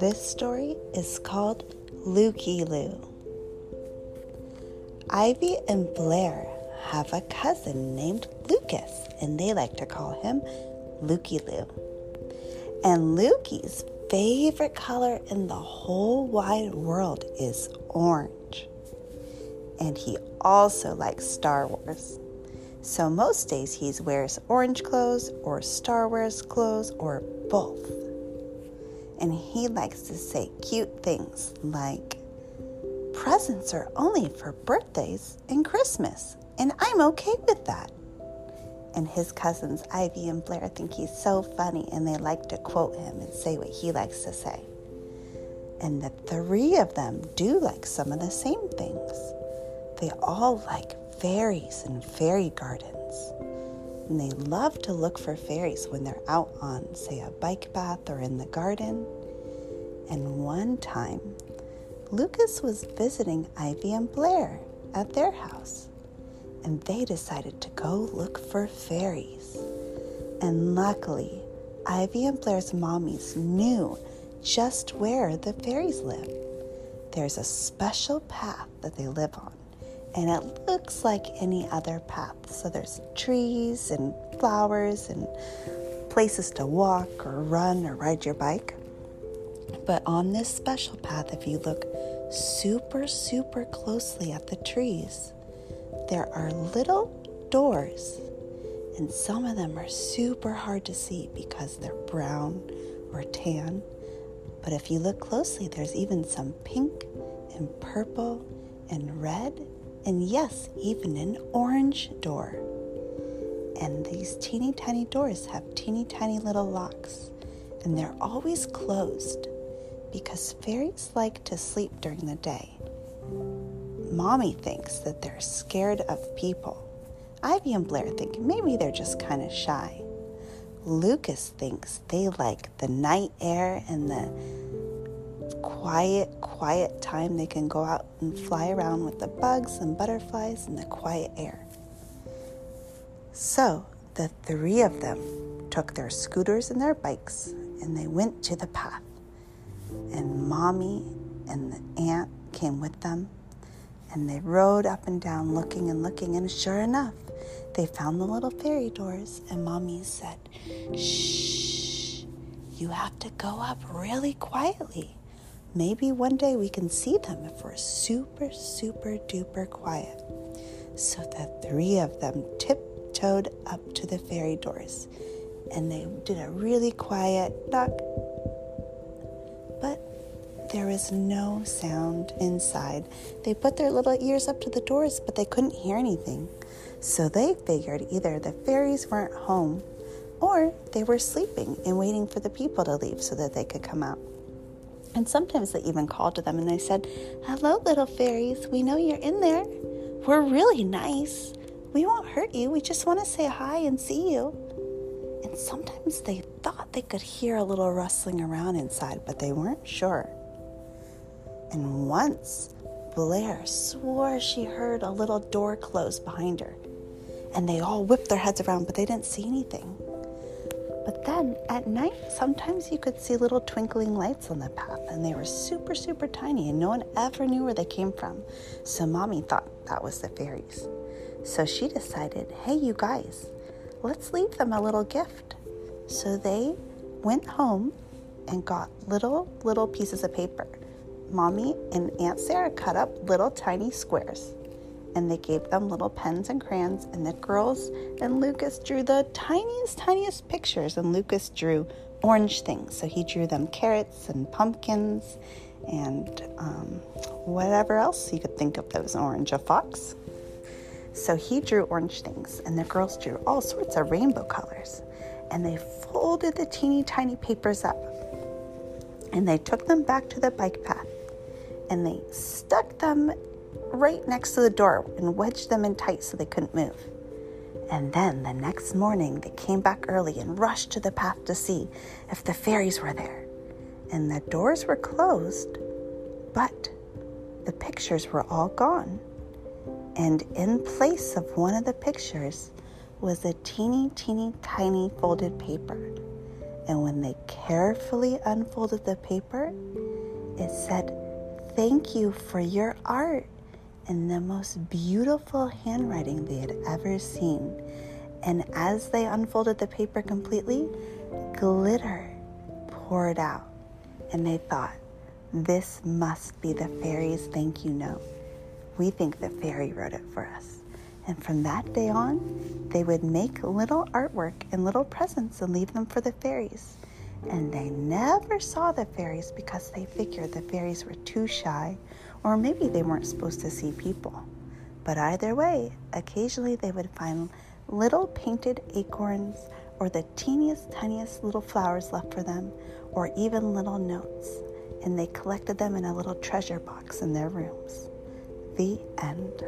This story is called Lukey Lou. Ivy and Blair have a cousin named Lucas, and they like to call him Lukey Lou. And Lukey's favorite color in the whole wide world is orange. And he also likes Star Wars. So most days he wears orange clothes or Star Wars clothes or both. And he likes to say cute things like, presents are only for birthdays and Christmas, and I'm okay with that. And his cousins, Ivy and Blair, think he's so funny and they like to quote him and say what he likes to say. And the three of them do like some of the same things. They all like fairies and fairy gardens. And they love to look for fairies when they're out on, say, a bike path or in the garden. And one time, Lucas was visiting Ivy and Blair at their house, and they decided to go look for fairies. And luckily, Ivy and Blair's mommies knew just where the fairies live. There's a special path that they live on and it looks like any other path. So there's trees and flowers and places to walk or run or ride your bike. But on this special path, if you look super, super closely at the trees, there are little doors, and some of them are super hard to see because they're brown or tan. But if you look closely, there's even some pink and purple and red and yes, even an orange door. And these teeny tiny doors have teeny tiny little locks, and they're always closed because fairies like to sleep during the day. Mommy thinks that they're scared of people. Ivy and Blair think maybe they're just kind of shy. Lucas thinks they like the night air and the quiet, quiet time they can go out and fly around with the bugs and butterflies in the quiet air. So the three of them took their scooters and their bikes and they went to the path. And mommy and the aunt came with them and they rode up and down looking and looking. And sure enough, they found the little fairy doors. And mommy said, Shh, you have to go up really quietly. Maybe one day we can see them if we're super, super duper quiet. So the three of them tiptoed up to the fairy doors and they did a really quiet knock. But there was no sound inside. They put their little ears up to the doors, but they couldn't hear anything. So they figured either the fairies weren't home or they were sleeping and waiting for the people to leave so that they could come out. And sometimes they even called to them and they said, Hello, little fairies. We know you're in there. We're really nice. We won't hurt you. We just want to say hi and see you. And sometimes they thought they could hear a little rustling around inside, but they weren't sure. And once, Blair swore she heard a little door close behind her. And they all whipped their heads around, but they didn't see anything. But then at night, sometimes you could see little twinkling lights on the path, and they were super, super tiny, and no one ever knew where they came from. So mommy thought that was the fairies. So she decided, hey, you guys, let's leave them a little gift. So they went home and got little, little pieces of paper. Mommy and Aunt Sarah cut up little tiny squares and they gave them little pens and crayons, and the girls and Lucas drew the tiniest, tiniest pictures, and Lucas drew orange things. So he drew them carrots and pumpkins and um, whatever else you could think of that was orange, a fox. So he drew orange things, and the girls drew all sorts of rainbow colors. And they folded the teeny tiny papers up, and they took them back to the bike path, and they stuck them right next to the door and wedged them in tight so they couldn't move. And then the next morning, they came back early and rushed to the path to see if the fairies were there. And the doors were closed, but the pictures were all gone. And in place of one of the pictures was a teeny, teeny, tiny folded paper. And when they carefully unfolded the paper, it said, Thank you for your art in the most beautiful handwriting they had ever seen. And as they unfolded the paper completely, glitter poured out. And they thought, this must be the fairy's thank you note. We think the fairy wrote it for us. And from that day on, they would make little artwork and little presents and leave them for the fairies. And they never saw the fairies because they figured the fairies were too shy, or maybe they weren't supposed to see people. But either way, occasionally they would find little painted acorns or the teeniest, tiniest little flowers left for them, or even little notes. And they collected them in a little treasure box in their rooms. The end.